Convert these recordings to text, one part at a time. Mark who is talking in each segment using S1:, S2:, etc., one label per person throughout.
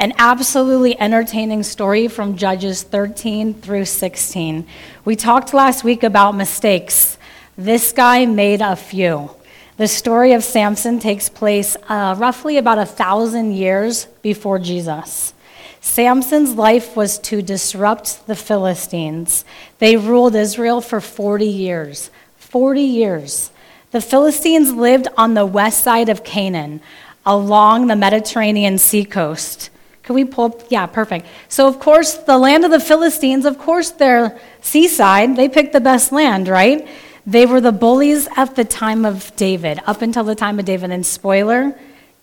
S1: An absolutely entertaining story from Judges 13 through 16. We talked last week about mistakes. This guy made a few. The story of Samson takes place uh, roughly about a thousand years before Jesus. Samson's life was to disrupt the Philistines. They ruled Israel for 40 years. 40 years. The Philistines lived on the west side of Canaan, along the Mediterranean sea coast. Can we pull up? Yeah, perfect. So, of course, the land of the Philistines, of course, they're seaside. They picked the best land, right? They were the bullies at the time of David, up until the time of David. And spoiler,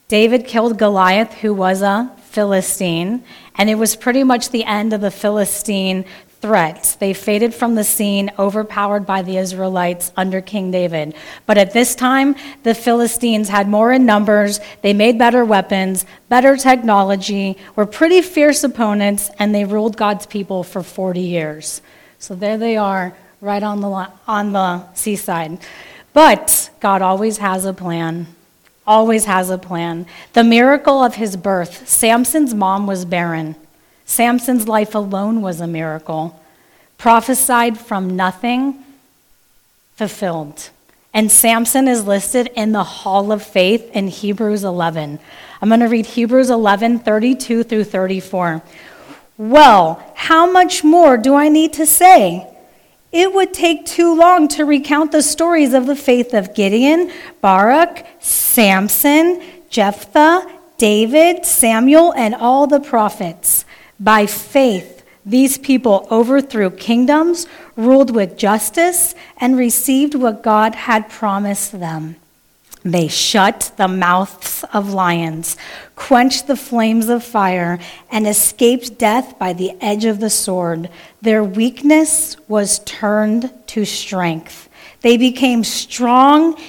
S1: David killed Goliath, who was a Philistine, and it was pretty much the end of the Philistine threat. They faded from the scene, overpowered by the Israelites under King David. But at this time, the Philistines had more in numbers, they made better weapons, better technology, were pretty fierce opponents, and they ruled God's people for 40 years. So there they are, right on the, on the seaside. But God always has a plan always has a plan. The miracle of his birth Samson's mom was barren. Samson's life alone was a miracle. Prophesied from nothing, fulfilled. And Samson is listed in the Hall of Faith in Hebrews 11. I'm going to read Hebrews 11, 32 through 34. Well, how much more do I need to say? It would take too long to recount the stories of the faith of Gideon, Barak, Samson, Jephthah, David, Samuel, and all the prophets. By faith, these people overthrew kingdoms, ruled with justice, and received what God had promised them. They shut the mouths of lions, quenched the flames of fire, and escaped death by the edge of the sword. Their weakness was turned to strength. They became strong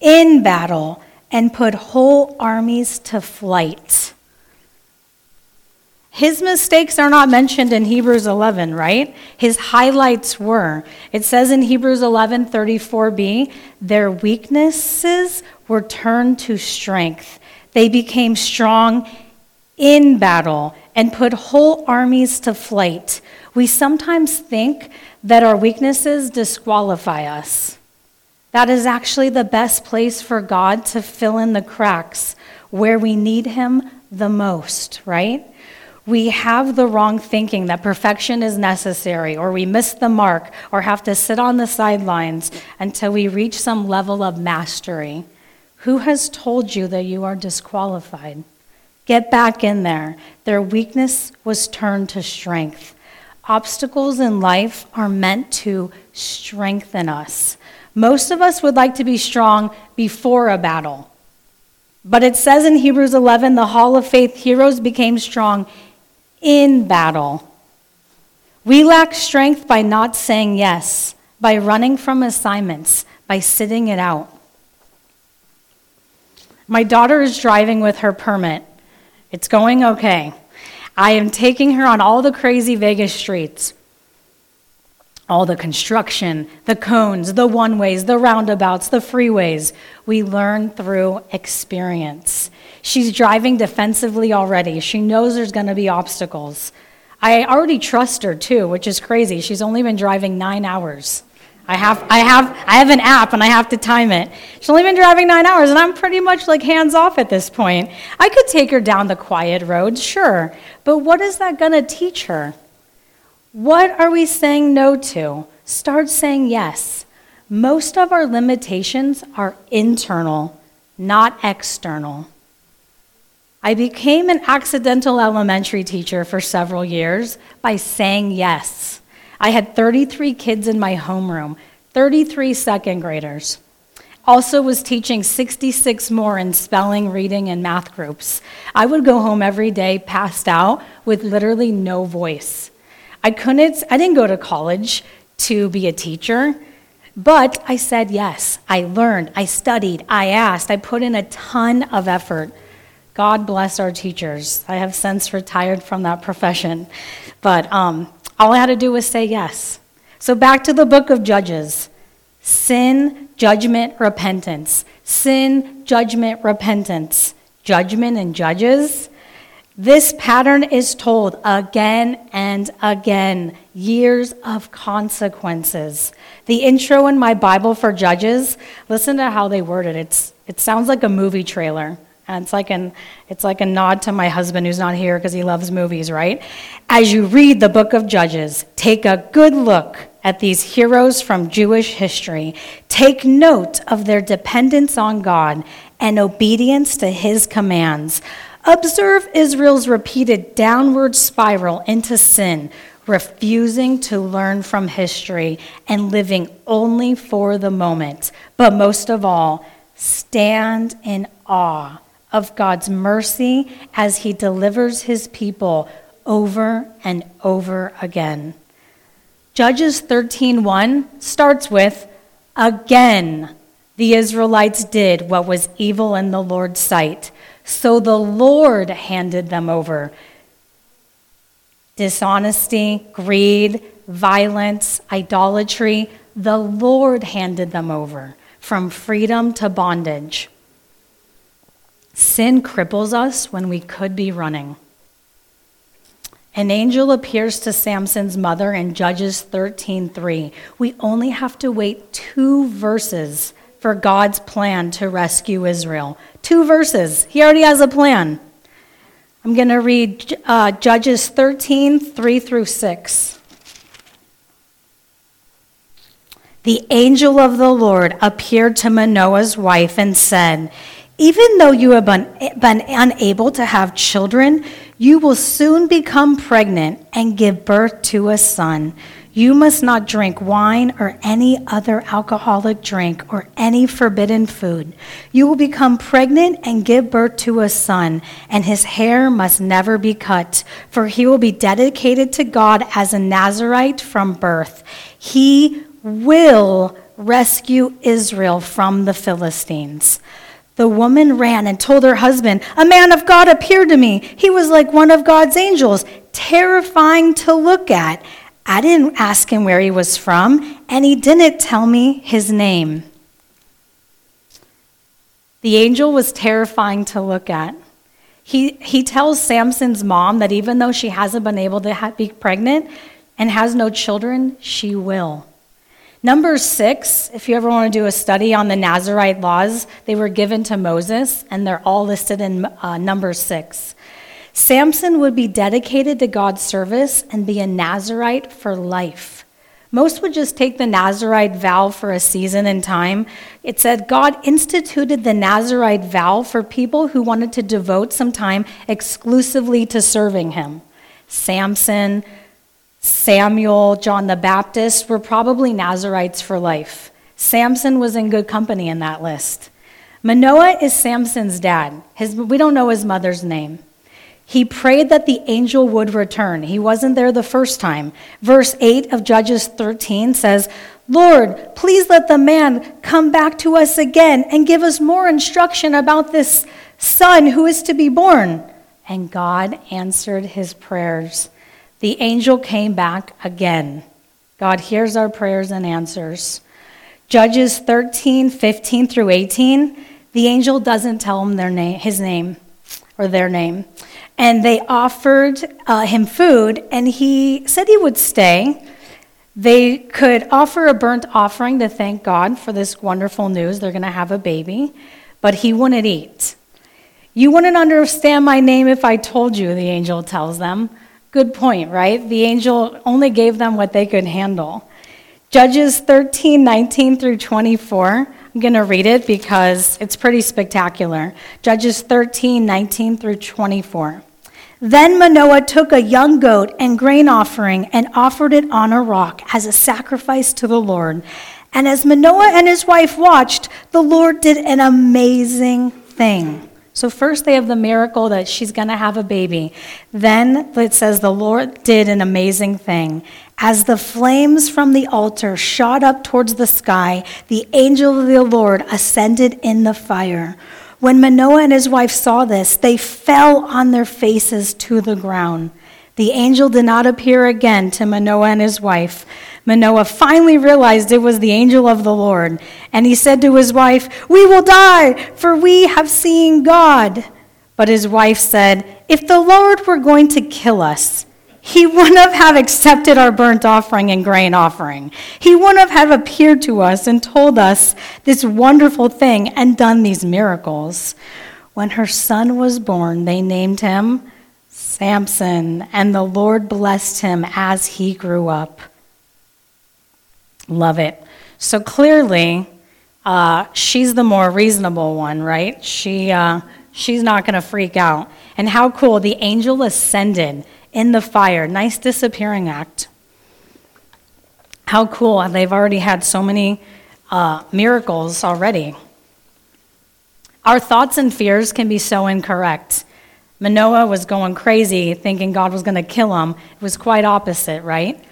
S1: in battle and put whole armies to flight. His mistakes are not mentioned in Hebrews 11, right? His highlights were. It says in Hebrews 11, 34b, their weaknesses were turned to strength. They became strong in battle and put whole armies to flight. We sometimes think that our weaknesses disqualify us. That is actually the best place for God to fill in the cracks where we need Him the most, right? We have the wrong thinking that perfection is necessary, or we miss the mark, or have to sit on the sidelines until we reach some level of mastery. Who has told you that you are disqualified? Get back in there. Their weakness was turned to strength. Obstacles in life are meant to strengthen us. Most of us would like to be strong before a battle. But it says in Hebrews 11 the hall of faith heroes became strong in battle. We lack strength by not saying yes, by running from assignments, by sitting it out. My daughter is driving with her permit. It's going okay. I am taking her on all the crazy Vegas streets. All the construction, the cones, the one ways, the roundabouts, the freeways. We learn through experience. She's driving defensively already. She knows there's going to be obstacles. I already trust her too, which is crazy. She's only been driving nine hours. I have, I have, I have an app and I have to time it. She's only been driving nine hours, and I'm pretty much like hands off at this point. I could take her down the quiet roads, sure, but what is that going to teach her? What are we saying no to? Start saying yes. Most of our limitations are internal, not external. I became an accidental elementary teacher for several years by saying yes. I had 33 kids in my homeroom, 33 second graders. Also was teaching 66 more in spelling, reading, and math groups. I would go home every day passed out with literally no voice. I couldn't I didn't go to college to be a teacher, but I said yes. I learned, I studied, I asked, I put in a ton of effort. God bless our teachers. I have since retired from that profession. But um, all I had to do was say yes. So back to the book of Judges sin, judgment, repentance. Sin, judgment, repentance. Judgment and judges. This pattern is told again and again, years of consequences. The intro in my Bible for Judges, listen to how they word it. It's, it sounds like a movie trailer. And it's like, an, it's like a nod to my husband who's not here because he loves movies, right? As you read the book of Judges, take a good look at these heroes from Jewish history. Take note of their dependence on God and obedience to his commands. Observe Israel's repeated downward spiral into sin, refusing to learn from history and living only for the moment. But most of all, stand in awe of God's mercy as he delivers his people over and over again. Judges 13:1 starts with again the Israelites did what was evil in the Lord's sight so the Lord handed them over. Dishonesty, greed, violence, idolatry, the Lord handed them over from freedom to bondage. Sin cripples us when we could be running. An angel appears to Samson's mother in Judges 13:3. We only have to wait 2 verses for God's plan to rescue Israel. Two verses. He already has a plan. I'm going to read uh, Judges 13, 3 through 6. The angel of the Lord appeared to Manoah's wife and said, Even though you have been, been unable to have children, you will soon become pregnant and give birth to a son. You must not drink wine or any other alcoholic drink or any forbidden food. You will become pregnant and give birth to a son, and his hair must never be cut, for he will be dedicated to God as a Nazarite from birth. He will rescue Israel from the Philistines. The woman ran and told her husband, A man of God appeared to me. He was like one of God's angels, terrifying to look at. I didn't ask him where he was from, and he didn't tell me his name. The angel was terrifying to look at. He, he tells Samson's mom that even though she hasn't been able to ha- be pregnant and has no children, she will. Number six, if you ever want to do a study on the Nazarite laws, they were given to Moses, and they're all listed in uh, number six. Samson would be dedicated to God's service and be a Nazarite for life. Most would just take the Nazarite vow for a season and time. It said God instituted the Nazarite vow for people who wanted to devote some time exclusively to serving him. Samson, Samuel, John the Baptist were probably Nazarites for life. Samson was in good company in that list. Manoah is Samson's dad. His, we don't know his mother's name. He prayed that the angel would return. He wasn't there the first time. Verse 8 of Judges 13 says, Lord, please let the man come back to us again and give us more instruction about this son who is to be born. And God answered his prayers. The angel came back again. God hears our prayers and answers. Judges 13, 15 through 18, the angel doesn't tell him their name, his name or their name and they offered uh, him food, and he said he would stay. They could offer a burnt offering to thank God for this wonderful news. They're going to have a baby, but he wouldn't eat. You wouldn't understand my name if I told you, the angel tells them. Good point, right? The angel only gave them what they could handle. Judges 13, 19 through 24. I'm going to read it because it's pretty spectacular. Judges 13, 19 through 24. Then Manoah took a young goat and grain offering and offered it on a rock as a sacrifice to the Lord. And as Manoah and his wife watched, the Lord did an amazing thing. So, first they have the miracle that she's going to have a baby. Then it says the Lord did an amazing thing. As the flames from the altar shot up towards the sky, the angel of the Lord ascended in the fire. When Manoah and his wife saw this, they fell on their faces to the ground. The angel did not appear again to Manoah and his wife. Manoah finally realized it was the angel of the Lord, and he said to his wife, We will die, for we have seen God. But his wife said, If the Lord were going to kill us, he wouldn't have accepted our burnt offering and grain offering. He wouldn't have appeared to us and told us this wonderful thing and done these miracles. When her son was born, they named him Samson, and the Lord blessed him as he grew up. Love it. So clearly, uh, she's the more reasonable one, right? She, uh, she's not going to freak out. And how cool, the angel ascended in the fire. Nice disappearing act. How cool. They've already had so many uh, miracles already. Our thoughts and fears can be so incorrect. Manoah was going crazy thinking God was going to kill him. It was quite opposite, right?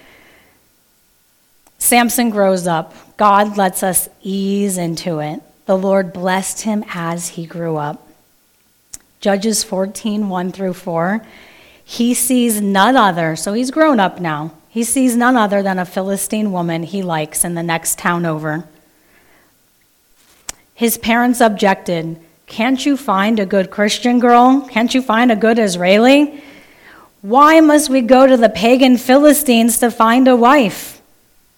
S1: Samson grows up. God lets us ease into it. The Lord blessed him as he grew up. Judges 14, 1 through 4. He sees none other, so he's grown up now. He sees none other than a Philistine woman he likes in the next town over. His parents objected. Can't you find a good Christian girl? Can't you find a good Israeli? Why must we go to the pagan Philistines to find a wife?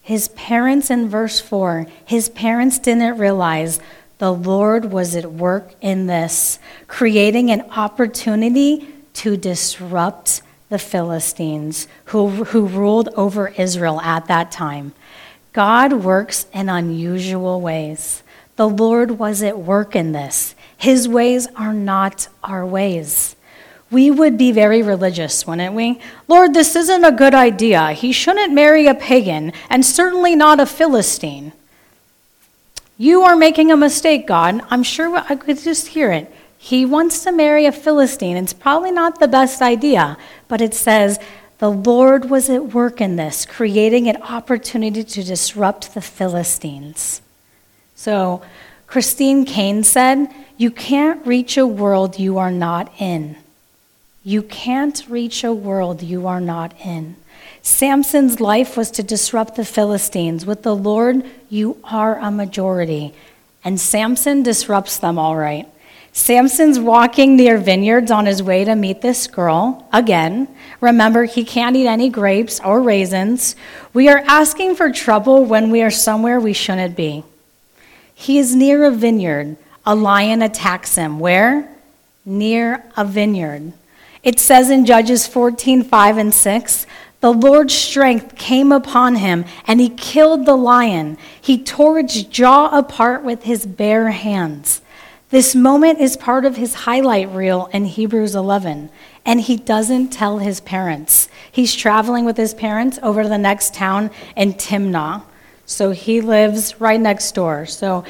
S1: His parents, in verse 4, his parents didn't realize the Lord was at work in this, creating an opportunity to disrupt the Philistines who, who ruled over Israel at that time. God works in unusual ways. The Lord was at work in this. His ways are not our ways. We would be very religious, wouldn't we? Lord, this isn't a good idea. He shouldn't marry a pagan, and certainly not a Philistine. You are making a mistake, God. I'm sure I could just hear it. He wants to marry a Philistine. It's probably not the best idea, but it says the Lord was at work in this, creating an opportunity to disrupt the Philistines. So, Christine Kane said, You can't reach a world you are not in. You can't reach a world you are not in. Samson's life was to disrupt the Philistines. With the Lord, you are a majority. And Samson disrupts them all right. Samson's walking near vineyards on his way to meet this girl. Again, remember, he can't eat any grapes or raisins. We are asking for trouble when we are somewhere we shouldn't be. He is near a vineyard. A lion attacks him. Where? Near a vineyard. It says in Judges 14 5 and 6 the Lord's strength came upon him, and he killed the lion. He tore its jaw apart with his bare hands. This moment is part of his highlight reel in Hebrews 11, and he doesn't tell his parents. He's traveling with his parents over to the next town in Timnah. So he lives right next door. So,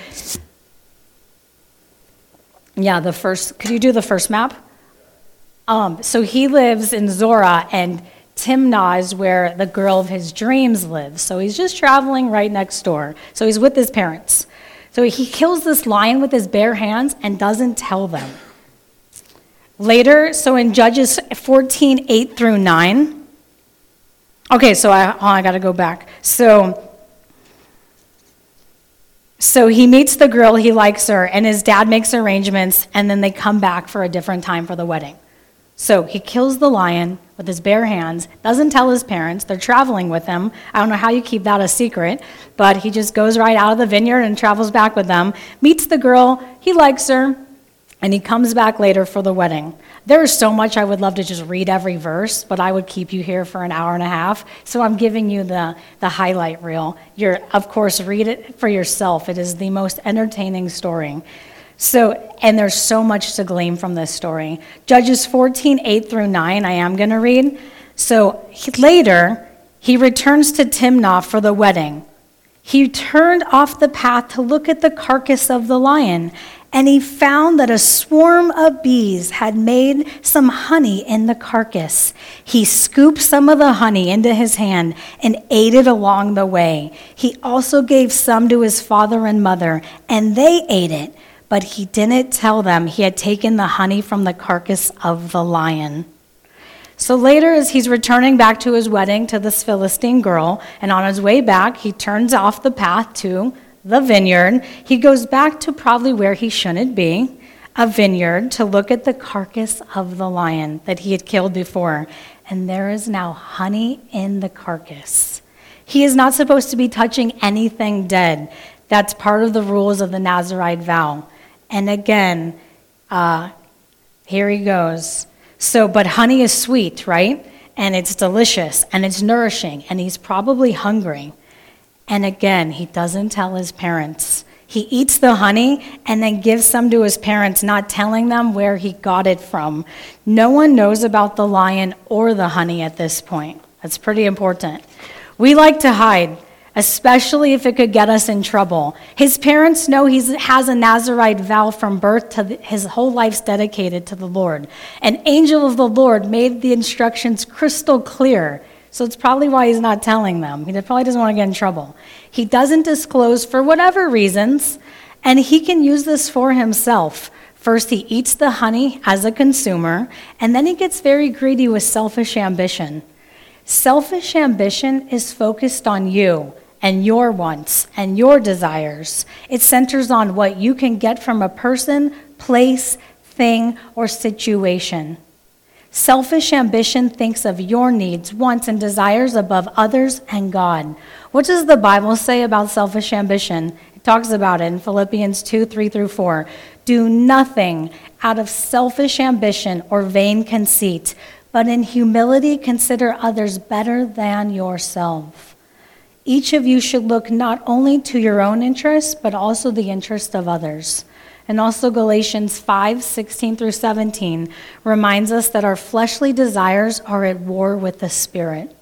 S1: yeah, the first, could you do the first map? Um, so he lives in Zora, and Timnah is where the girl of his dreams lives. So he's just traveling right next door. So he's with his parents. So he kills this lion with his bare hands and doesn't tell them. Later, so in Judges 14, 8 through 9. Okay, so I, oh, I got to go back. So so he meets the girl, he likes her, and his dad makes arrangements, and then they come back for a different time for the wedding. So he kills the lion with his bare hands, doesn't tell his parents, they're traveling with him. I don't know how you keep that a secret, but he just goes right out of the vineyard and travels back with them, meets the girl, he likes her, and he comes back later for the wedding. There is so much I would love to just read every verse, but I would keep you here for an hour and a half. So I'm giving you the, the highlight reel. You're, of course, read it for yourself. It is the most entertaining story. So, and there's so much to glean from this story. Judges 14, 8 through 9, I am going to read. So he, later, he returns to Timnah for the wedding. He turned off the path to look at the carcass of the lion and he found that a swarm of bees had made some honey in the carcass. He scooped some of the honey into his hand and ate it along the way. He also gave some to his father and mother, and they ate it, but he didn't tell them he had taken the honey from the carcass of the lion. So later, as he's returning back to his wedding to this Philistine girl, and on his way back, he turns off the path to the vineyard. He goes back to probably where he shouldn't be. a vineyard to look at the carcass of the lion that he had killed before, and there is now honey in the carcass. He is not supposed to be touching anything dead. That's part of the rules of the Nazarite vow. And again, uh, here he goes. So, but honey is sweet, right? And it's delicious and it's nourishing, and he's probably hungry. And again, he doesn't tell his parents. He eats the honey and then gives some to his parents, not telling them where he got it from. No one knows about the lion or the honey at this point. That's pretty important. We like to hide especially if it could get us in trouble. His parents know he has a Nazarite vow from birth to the, his whole life's dedicated to the Lord. An angel of the Lord made the instructions crystal clear. So it's probably why he's not telling them. He probably doesn't want to get in trouble. He doesn't disclose for whatever reasons, and he can use this for himself. First, he eats the honey as a consumer, and then he gets very greedy with selfish ambition. Selfish ambition is focused on you and your wants and your desires. It centers on what you can get from a person, place, thing, or situation. Selfish ambition thinks of your needs, wants, and desires above others and God. What does the Bible say about selfish ambition? It talks about it in Philippians 2 3 through 4. Do nothing out of selfish ambition or vain conceit, but in humility consider others better than yourself. Each of you should look not only to your own interests, but also the interest of others. And also, Galatians 5 16 through 17 reminds us that our fleshly desires are at war with the Spirit.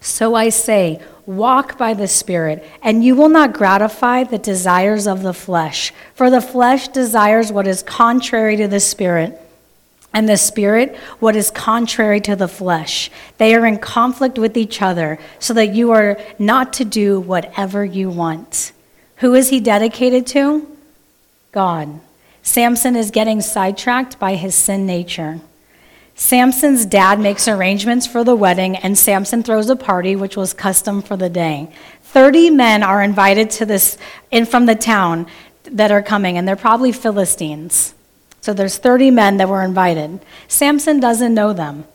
S1: So I say, walk by the Spirit, and you will not gratify the desires of the flesh. For the flesh desires what is contrary to the Spirit and the spirit what is contrary to the flesh. They are in conflict with each other, so that you are not to do whatever you want. Who is he dedicated to? God. Samson is getting sidetracked by his sin nature. Samson's dad makes arrangements for the wedding, and Samson throws a party, which was custom for the day. Thirty men are invited to this in from the town that are coming, and they're probably Philistines. So there's 30 men that were invited. Samson doesn't know them.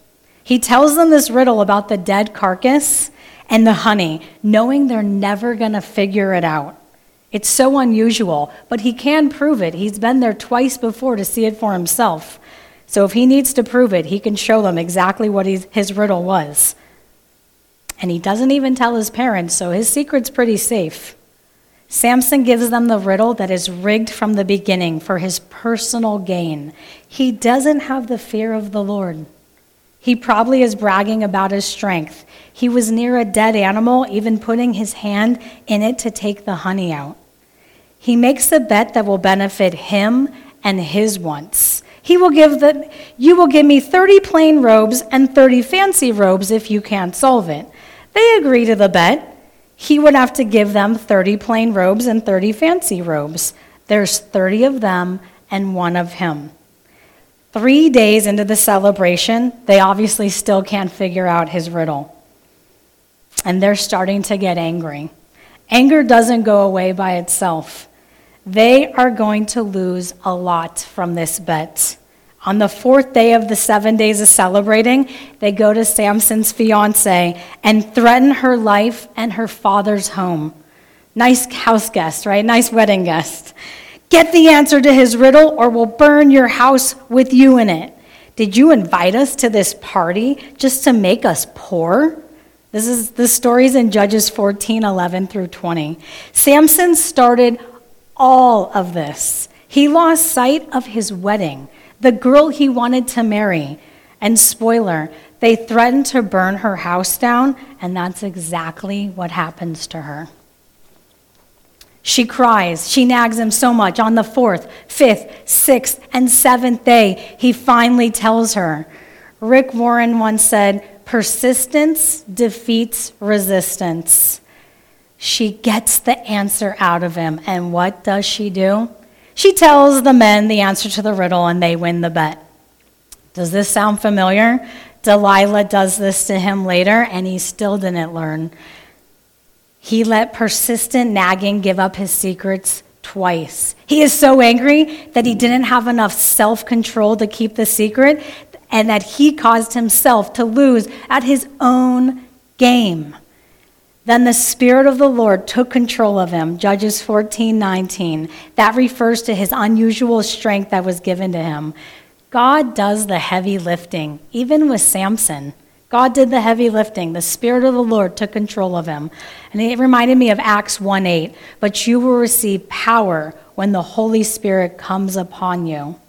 S1: He tells them this riddle about the dead carcass and the honey, knowing they're never going to figure it out. It's so unusual, but he can prove it. He's been there twice before to see it for himself. So if he needs to prove it, he can show them exactly what his riddle was. And he doesn't even tell his parents, so his secret's pretty safe. Samson gives them the riddle that is rigged from the beginning for his personal gain. He doesn't have the fear of the Lord. He probably is bragging about his strength. He was near a dead animal, even putting his hand in it to take the honey out. He makes a bet that will benefit him and his wants. He will give the, you will give me 30 plain robes and 30 fancy robes if you can't solve it. They agree to the bet he would have to give them 30 plain robes and 30 fancy robes. There's 30 of them and one of him. Three days into the celebration, they obviously still can't figure out his riddle. And they're starting to get angry. Anger doesn't go away by itself. They are going to lose a lot from this bet. On the fourth day of the seven days of celebrating, they go to Samson's fiance and threaten her life and her father's home. Nice house guest, right? Nice wedding guest. Get the answer to his riddle, or we'll burn your house with you in it. Did you invite us to this party just to make us poor? This is the stories in Judges 14 11 through 20. Samson started all of this. He lost sight of his wedding the girl he wanted to marry. And spoiler, they threatened to burn her house down, and that's exactly what happens to her. She cries. She nags him so much. On the fourth, fifth, sixth, and seventh day, he finally tells her. Rick Warren once said, Persistence defeats resistance. She gets the answer out of him, and what does she do? She tells the men the answer to the riddle and they win the bet. Does this sound familiar? Delilah does this to him later and he still didn't learn. He let persistent nagging give up his secrets twice. He is so angry that he didn't have enough self control to keep the secret and that he caused himself to lose at his own game. Then the Spirit of the Lord took control of him. Judges 14 19. That refers to his unusual strength that was given to him. God does the heavy lifting, even with Samson. God did the heavy lifting. The Spirit of the Lord took control of him. And it reminded me of Acts 1 8. But you will receive power when the Holy Spirit comes upon you.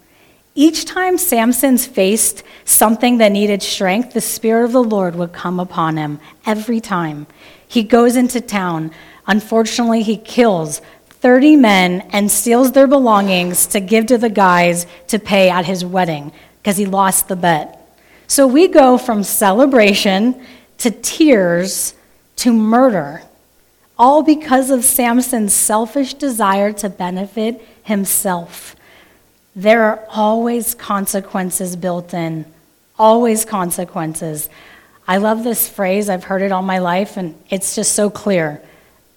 S1: Each time Samson's faced something that needed strength, the Spirit of the Lord would come upon him. Every time. He goes into town. Unfortunately, he kills 30 men and steals their belongings to give to the guys to pay at his wedding because he lost the bet. So we go from celebration to tears to murder, all because of Samson's selfish desire to benefit himself. There are always consequences built in, always consequences. I love this phrase, I've heard it all my life, and it's just so clear.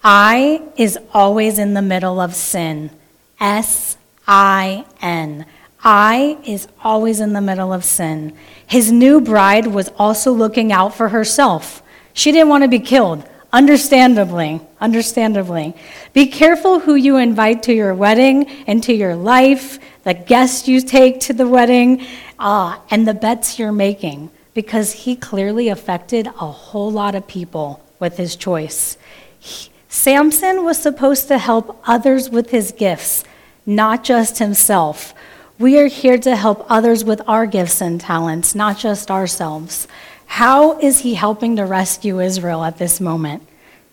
S1: I is always in the middle of sin. S I N. I is always in the middle of sin. His new bride was also looking out for herself. She didn't want to be killed. Understandably, understandably. Be careful who you invite to your wedding and to your life, the guests you take to the wedding, uh, and the bets you're making, because he clearly affected a whole lot of people with his choice. He, Samson was supposed to help others with his gifts, not just himself. We are here to help others with our gifts and talents, not just ourselves. How is he helping to rescue Israel at this moment?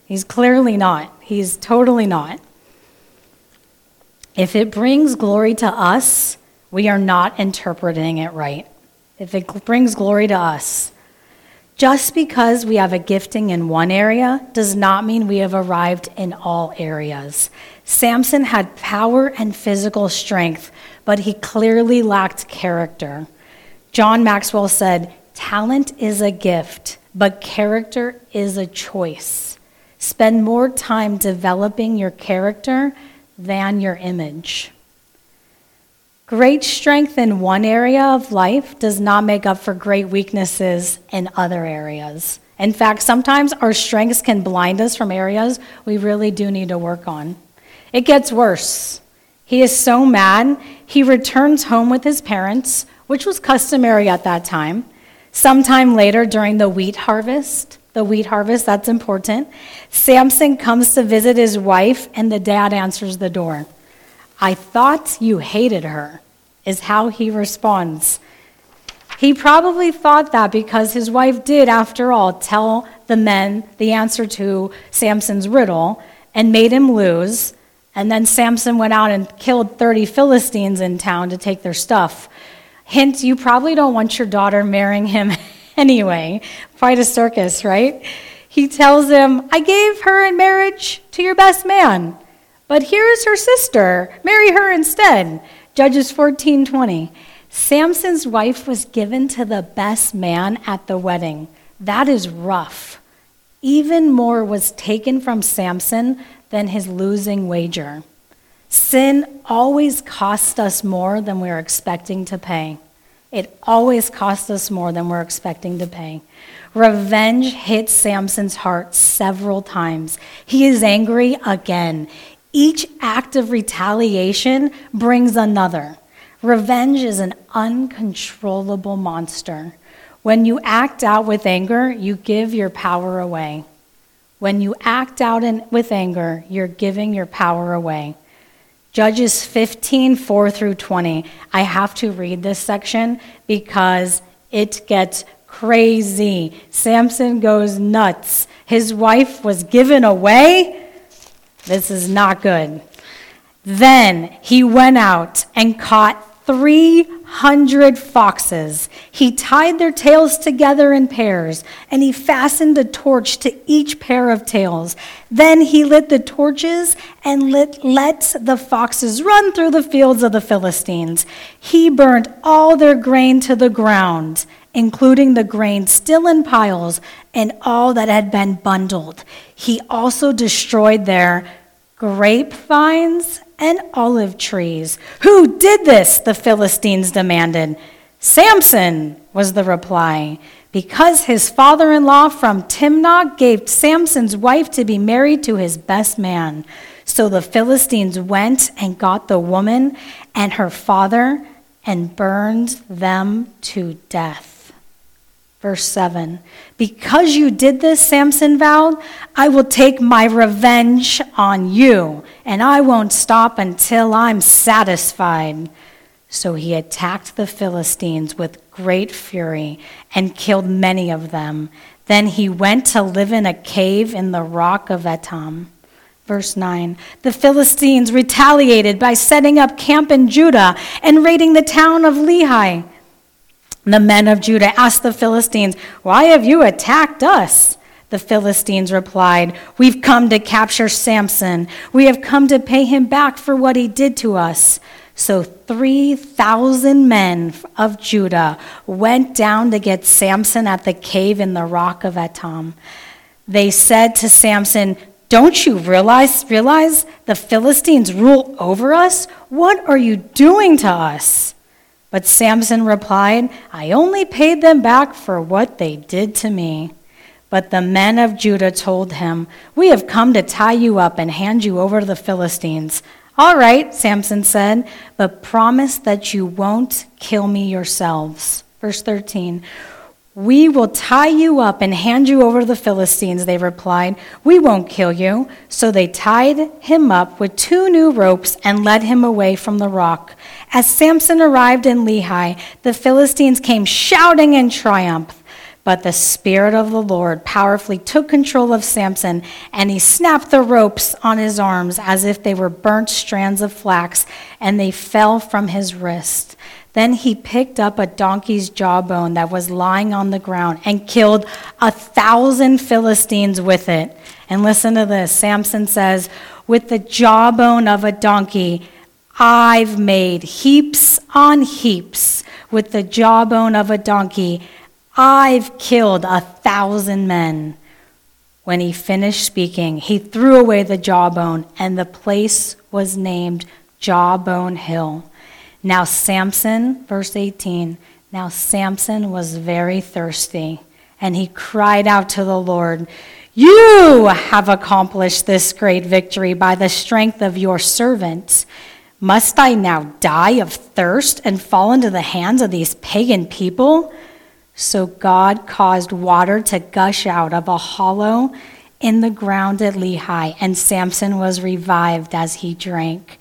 S1: He's clearly not. He's totally not. If it brings glory to us, we are not interpreting it right. If it brings glory to us, just because we have a gifting in one area does not mean we have arrived in all areas. Samson had power and physical strength, but he clearly lacked character. John Maxwell said, Talent is a gift, but character is a choice. Spend more time developing your character than your image. Great strength in one area of life does not make up for great weaknesses in other areas. In fact, sometimes our strengths can blind us from areas we really do need to work on. It gets worse. He is so mad, he returns home with his parents, which was customary at that time. Sometime later, during the wheat harvest, the wheat harvest, that's important, Samson comes to visit his wife, and the dad answers the door. I thought you hated her, is how he responds. He probably thought that because his wife did, after all, tell the men the answer to Samson's riddle and made him lose. And then Samson went out and killed 30 Philistines in town to take their stuff. Hint, you probably don't want your daughter marrying him anyway. Quite a circus, right? He tells him, I gave her in marriage to your best man, but here's her sister. Marry her instead. Judges 14:20. Samson's wife was given to the best man at the wedding. That is rough. Even more was taken from Samson than his losing wager. Sin always costs us more than we're expecting to pay. It always costs us more than we're expecting to pay. Revenge hits Samson's heart several times. He is angry again. Each act of retaliation brings another. Revenge is an uncontrollable monster. When you act out with anger, you give your power away. When you act out in, with anger, you're giving your power away. Judges 15, 4 through 20. I have to read this section because it gets crazy. Samson goes nuts. His wife was given away. This is not good. Then he went out and caught 300 foxes. He tied their tails together in pairs, and he fastened a torch to each pair of tails. Then he lit the torches and lit, let the foxes run through the fields of the Philistines. He burned all their grain to the ground, including the grain still in piles and all that had been bundled. He also destroyed their grapevines and olive trees. Who did this? The Philistines demanded. Samson, was the reply. Because his father in law from Timnah gave Samson's wife to be married to his best man. So the Philistines went and got the woman and her father and burned them to death. Verse 7 Because you did this, Samson vowed, I will take my revenge on you, and I won't stop until I'm satisfied. So he attacked the Philistines with great fury and killed many of them. Then he went to live in a cave in the rock of Etam. Verse 9 The Philistines retaliated by setting up camp in Judah and raiding the town of Lehi. The men of Judah asked the Philistines, Why have you attacked us? The Philistines replied, We've come to capture Samson. We have come to pay him back for what he did to us. So 3,000 men of Judah went down to get Samson at the cave in the rock of Etam. They said to Samson, don't you realize, realize the Philistines rule over us? What are you doing to us? But Samson replied, I only paid them back for what they did to me. But the men of Judah told him, We have come to tie you up and hand you over to the Philistines. All right, Samson said, but promise that you won't kill me yourselves. Verse 13. We will tie you up and hand you over to the Philistines, they replied. We won't kill you. So they tied him up with two new ropes and led him away from the rock. As Samson arrived in Lehi, the Philistines came shouting in triumph. But the Spirit of the Lord powerfully took control of Samson, and he snapped the ropes on his arms as if they were burnt strands of flax, and they fell from his wrist. Then he picked up a donkey's jawbone that was lying on the ground and killed a thousand Philistines with it. And listen to this Samson says, With the jawbone of a donkey, I've made heaps on heaps. With the jawbone of a donkey, I've killed a thousand men. When he finished speaking, he threw away the jawbone, and the place was named Jawbone Hill. Now, Samson, verse 18, now Samson was very thirsty, and he cried out to the Lord, You have accomplished this great victory by the strength of your servant. Must I now die of thirst and fall into the hands of these pagan people? So God caused water to gush out of a hollow in the ground at Lehi, and Samson was revived as he drank.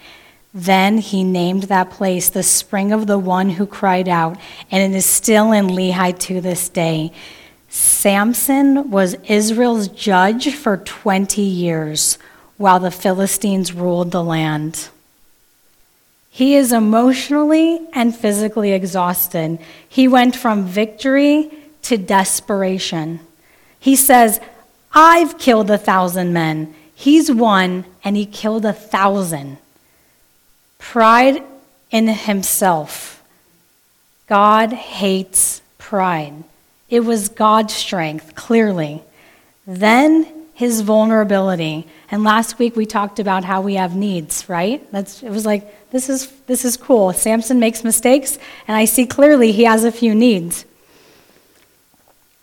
S1: Then he named that place the spring of the one who cried out, and it is still in Lehi to this day. Samson was Israel's judge for 20 years while the Philistines ruled the land. He is emotionally and physically exhausted. He went from victory to desperation. He says, I've killed a thousand men. He's one, and he killed a thousand. Pride in himself. God hates pride. It was God's strength, clearly. Then his vulnerability. And last week we talked about how we have needs, right? That's, it was like, this is, this is cool. Samson makes mistakes, and I see clearly he has a few needs.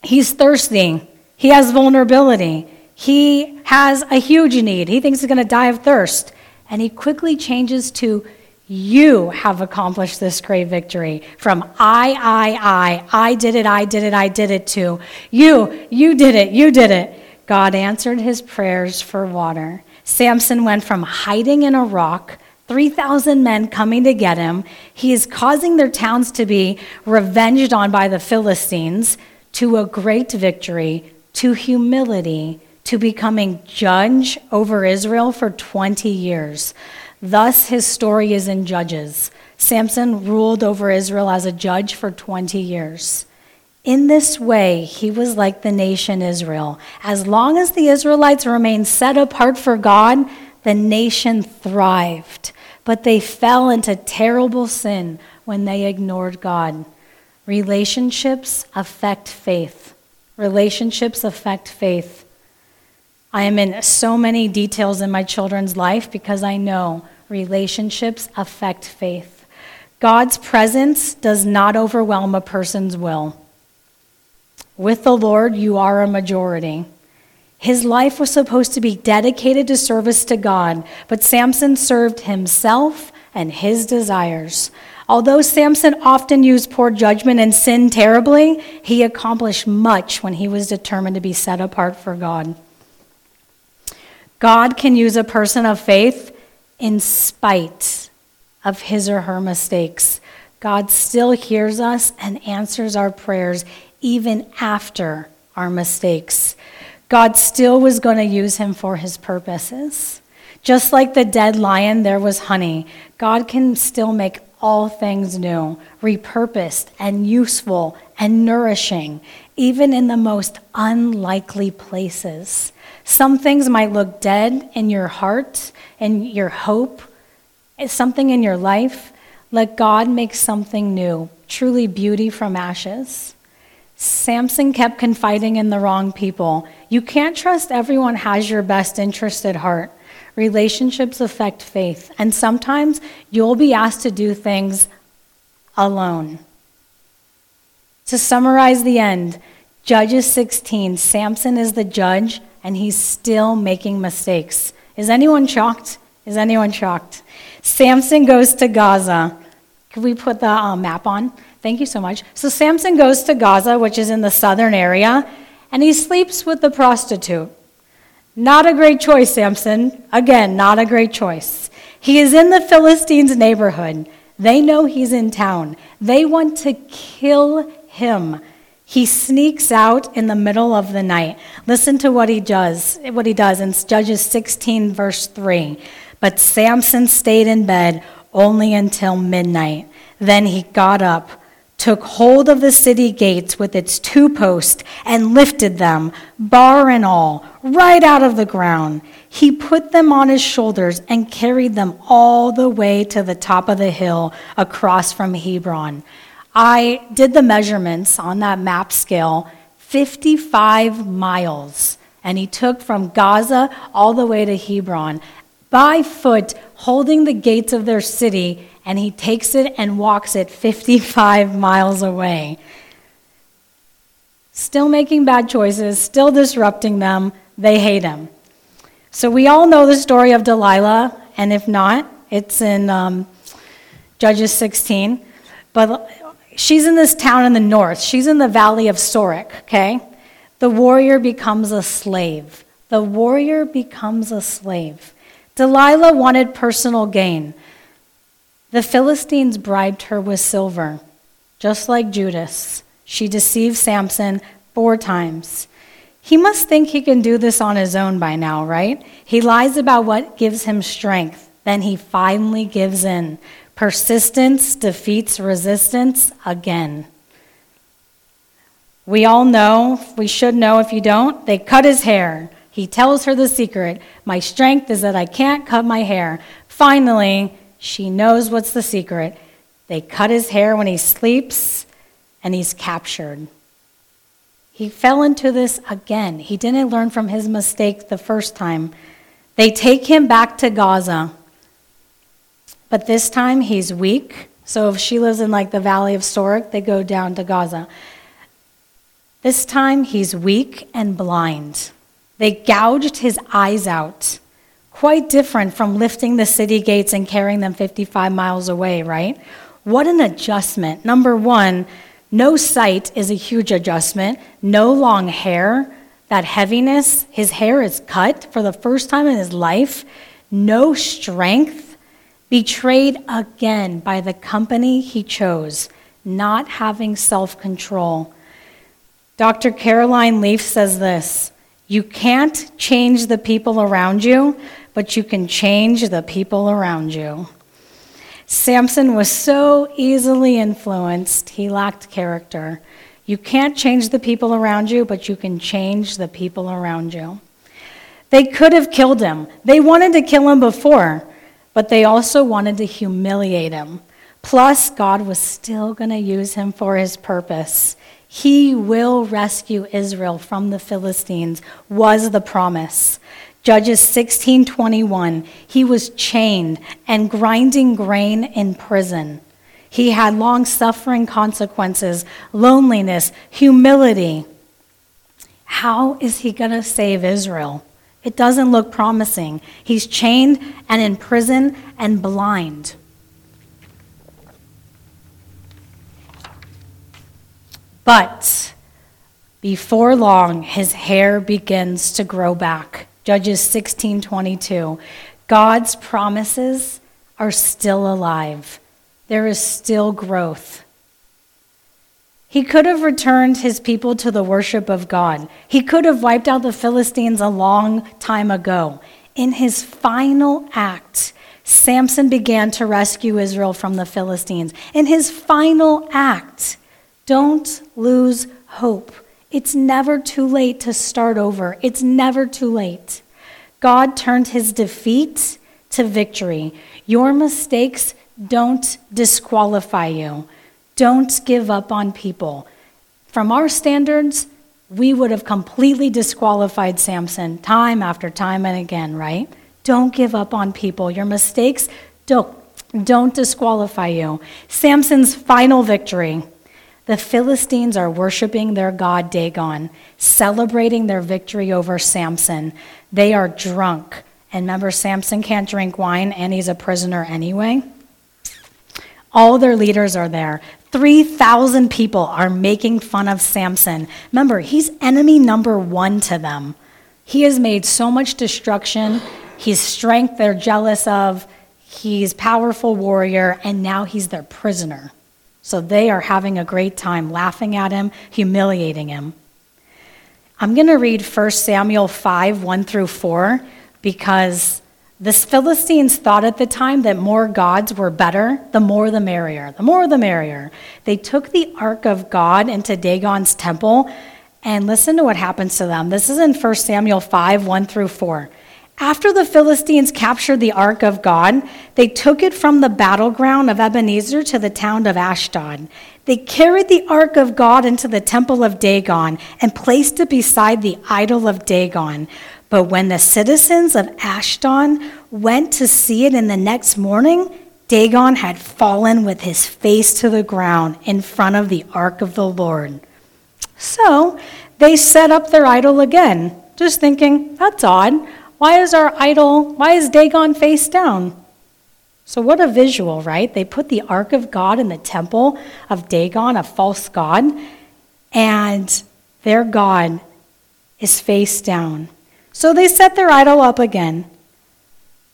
S1: He's thirsty, he has vulnerability, he has a huge need. He thinks he's going to die of thirst. And he quickly changes to, You have accomplished this great victory. From I, I, I, I did it, I did it, I did it, to You, you did it, you did it. God answered his prayers for water. Samson went from hiding in a rock, 3,000 men coming to get him. He is causing their towns to be revenged on by the Philistines, to a great victory, to humility, to becoming judge over Israel for 20 years. Thus, his story is in Judges. Samson ruled over Israel as a judge for 20 years. In this way, he was like the nation Israel. As long as the Israelites remained set apart for God, the nation thrived. But they fell into terrible sin when they ignored God. Relationships affect faith. Relationships affect faith. I am in so many details in my children's life because I know relationships affect faith. God's presence does not overwhelm a person's will. With the Lord, you are a majority. His life was supposed to be dedicated to service to God, but Samson served himself and his desires. Although Samson often used poor judgment and sinned terribly, he accomplished much when he was determined to be set apart for God. God can use a person of faith in spite of his or her mistakes. God still hears us and answers our prayers even after our mistakes. God still was going to use him for his purposes. Just like the dead lion, there was honey. God can still make all things new, repurposed and useful and nourishing, even in the most unlikely places. Some things might look dead in your heart and your hope, eh, something in your life. Let God make something new, truly beauty from ashes. Samson kept confiding in the wrong people. You can't trust everyone has your best interest at heart. Relationships affect faith, and sometimes you'll be asked to do things alone. To summarize the end, Judges 16, Samson is the judge, and he's still making mistakes. Is anyone shocked? Is anyone shocked? Samson goes to Gaza. Could we put the uh, map on? Thank you so much. So Samson goes to Gaza, which is in the southern area, and he sleeps with the prostitute. Not a great choice, Samson. Again, not a great choice. He is in the Philistines' neighborhood. They know he's in town. They want to kill him. He sneaks out in the middle of the night. Listen to what he does. What he does in Judges 16 verse 3. But Samson stayed in bed only until midnight. Then he got up took hold of the city gates with its two posts and lifted them, bar and all, right out of the ground. He put them on his shoulders and carried them all the way to the top of the hill across from Hebron. I did the measurements on that map scale 55 miles. And he took from Gaza all the way to Hebron by foot, holding the gates of their city and he takes it and walks it 55 miles away. Still making bad choices, still disrupting them. They hate him. So we all know the story of Delilah, and if not, it's in um, Judges 16. But she's in this town in the north. She's in the valley of Sorek, okay? The warrior becomes a slave. The warrior becomes a slave. Delilah wanted personal gain. The Philistines bribed her with silver, just like Judas. She deceived Samson four times. He must think he can do this on his own by now, right? He lies about what gives him strength. Then he finally gives in. Persistence defeats resistance again. We all know, we should know if you don't, they cut his hair. He tells her the secret My strength is that I can't cut my hair. Finally, she knows what's the secret. They cut his hair when he sleeps, and he's captured. He fell into this again. He didn't learn from his mistake the first time. They take him back to Gaza. But this time he's weak. So if she lives in like the valley of Sorek, they go down to Gaza. This time he's weak and blind. They gouged his eyes out. Quite different from lifting the city gates and carrying them 55 miles away, right? What an adjustment. Number one, no sight is a huge adjustment. No long hair, that heaviness, his hair is cut for the first time in his life. No strength, betrayed again by the company he chose, not having self control. Dr. Caroline Leaf says this You can't change the people around you, but you can change the people around you. Samson was so easily influenced, he lacked character. You can't change the people around you, but you can change the people around you. They could have killed him. They wanted to kill him before, but they also wanted to humiliate him. Plus, God was still going to use him for his purpose. He will rescue Israel from the Philistines, was the promise. Judges 16:21. He was chained and grinding grain in prison. He had long suffering consequences, loneliness, humility. How is he going to save Israel? It doesn't look promising. He's chained and in prison and blind. But before long, his hair begins to grow back. Judges 16:22. God's promises are still alive. There is still growth. He could have returned his people to the worship of God. He could have wiped out the Philistines a long time ago. In his final act, Samson began to rescue Israel from the Philistines. In his final act, don't lose hope. It's never too late to start over. It's never too late. God turned his defeat to victory. Your mistakes don't disqualify you. Don't give up on people. From our standards, we would have completely disqualified Samson time after time and again, right? Don't give up on people. Your mistakes don't, don't disqualify you. Samson's final victory the Philistines are worshiping their god Dagon, celebrating their victory over Samson. They are drunk. And remember, Samson can't drink wine, and he's a prisoner anyway. All their leaders are there. 3,000 people are making fun of Samson. Remember, he's enemy number one to them. He has made so much destruction. He's strength they're jealous of. He's powerful warrior, and now he's their prisoner. So they are having a great time laughing at him, humiliating him. I'm going to read 1 Samuel 5 1 through 4 because the Philistines thought at the time that more gods were better, the more the merrier. The more the merrier. They took the ark of God into Dagon's temple, and listen to what happens to them. This is in 1 Samuel 5 1 through 4. After the Philistines captured the ark of God, they took it from the battleground of Ebenezer to the town of Ashdod. They carried the ark of God into the temple of Dagon and placed it beside the idol of Dagon. But when the citizens of Ashdod went to see it in the next morning, Dagon had fallen with his face to the ground in front of the ark of the Lord. So they set up their idol again, just thinking, that's odd. Why is our idol, why is Dagon face down? So, what a visual, right? They put the ark of God in the temple of Dagon, a false god, and their God is face down. So they set their idol up again.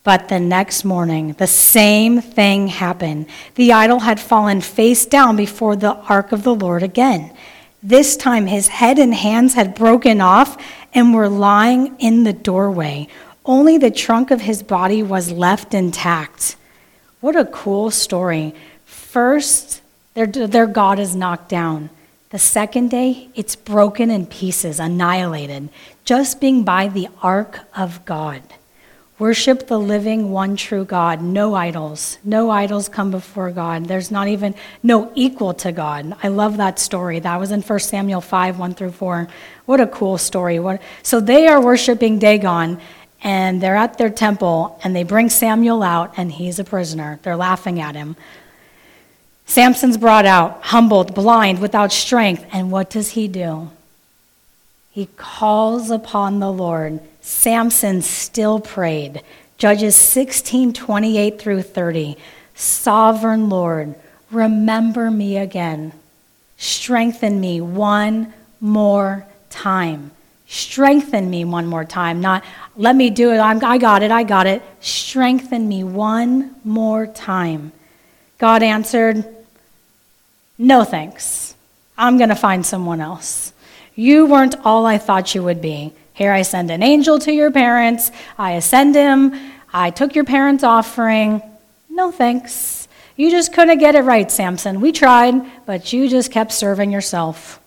S1: But the next morning, the same thing happened. The idol had fallen face down before the ark of the Lord again. This time, his head and hands had broken off, and were lying in the doorway. Only the trunk of his body was left intact. What a cool story. First, their, their God is knocked down. The second day, it's broken in pieces, annihilated, just being by the ark of God. Worship the living one true God. No idols. No idols come before God. There's not even no equal to God. I love that story. That was in 1 Samuel 5, 1 through 4. What a cool story. What, so they are worshiping Dagon and they're at their temple and they bring Samuel out and he's a prisoner. They're laughing at him. Samson's brought out, humbled, blind, without strength. And what does he do? He calls upon the Lord. Samson still prayed. Judges 16 28 through 30. Sovereign Lord, remember me again. Strengthen me one more time. Strengthen me one more time. Not let me do it. I'm, I got it. I got it. Strengthen me one more time. God answered, No thanks. I'm going to find someone else. You weren't all I thought you would be. Here I send an angel to your parents. I ascend him. I took your parents' offering. No thanks. You just couldn't get it right, Samson. We tried, but you just kept serving yourself.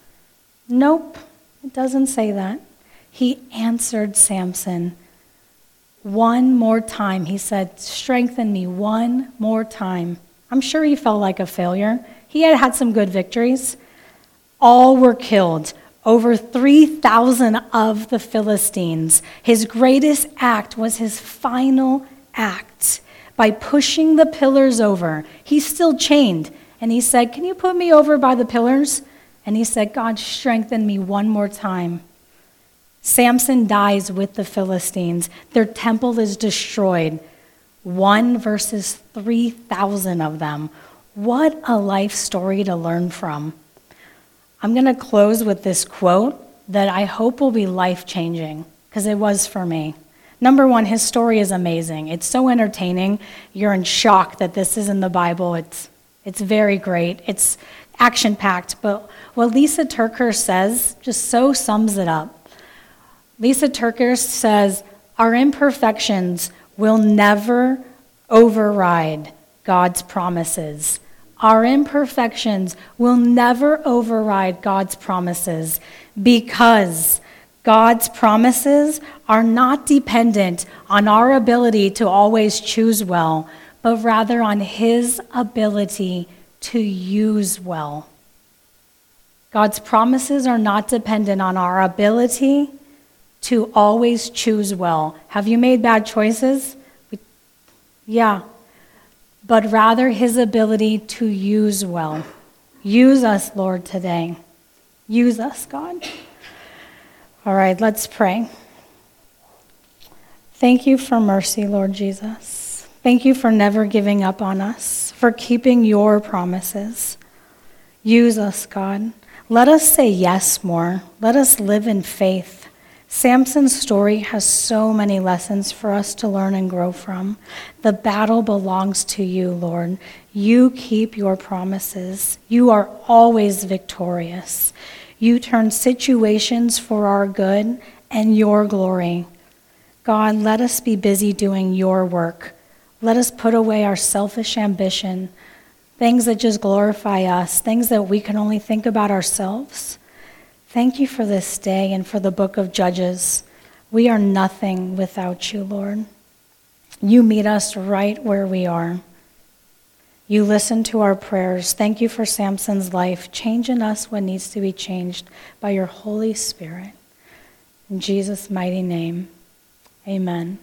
S1: Nope, it doesn't say that. He answered Samson one more time. He said, Strengthen me one more time. I'm sure he felt like a failure. He had had some good victories. All were killed over 3,000 of the Philistines. His greatest act was his final act by pushing the pillars over. He's still chained. And he said, Can you put me over by the pillars? And he said, God, strengthen me one more time. Samson dies with the Philistines. Their temple is destroyed. One versus 3,000 of them. What a life story to learn from. I'm going to close with this quote that I hope will be life changing, because it was for me. Number one, his story is amazing. It's so entertaining. You're in shock that this is in the Bible. It's, it's very great. It's action packed. But what Lysa TerKeurst says just so sums it up. Lysa TerKeurst says, Our imperfections will never override God's promises. Our imperfections will never override God's promises because God's promises are not dependent on our ability to always choose well, but rather on His ability to use well. God's promises are not dependent on our ability to always choose well. Have you made bad choices? Yeah. But rather his ability to use well. Use us, Lord, today. Use us, God. All right, let's pray. Thank you for mercy, Lord Jesus. Thank you for never giving up on us, for keeping your promises. Use us, God. Let us say yes more. Let us live in faith. Samson's story has so many lessons for us to learn and grow from. The battle belongs to you, Lord. You keep your promises. You are always victorious. You turn situations for our good and your glory. God, let us be busy doing your work. Let us put away our selfish ambition, things that just glorify us, things that we can only think about ourselves. Thank you for this day and for the book of Judges. We are nothing without you, Lord. You meet us right where we are. You listen to our prayers. Thank you for Samson's life. Change in us what needs to be changed by your Holy Spirit. In Jesus' mighty name, amen.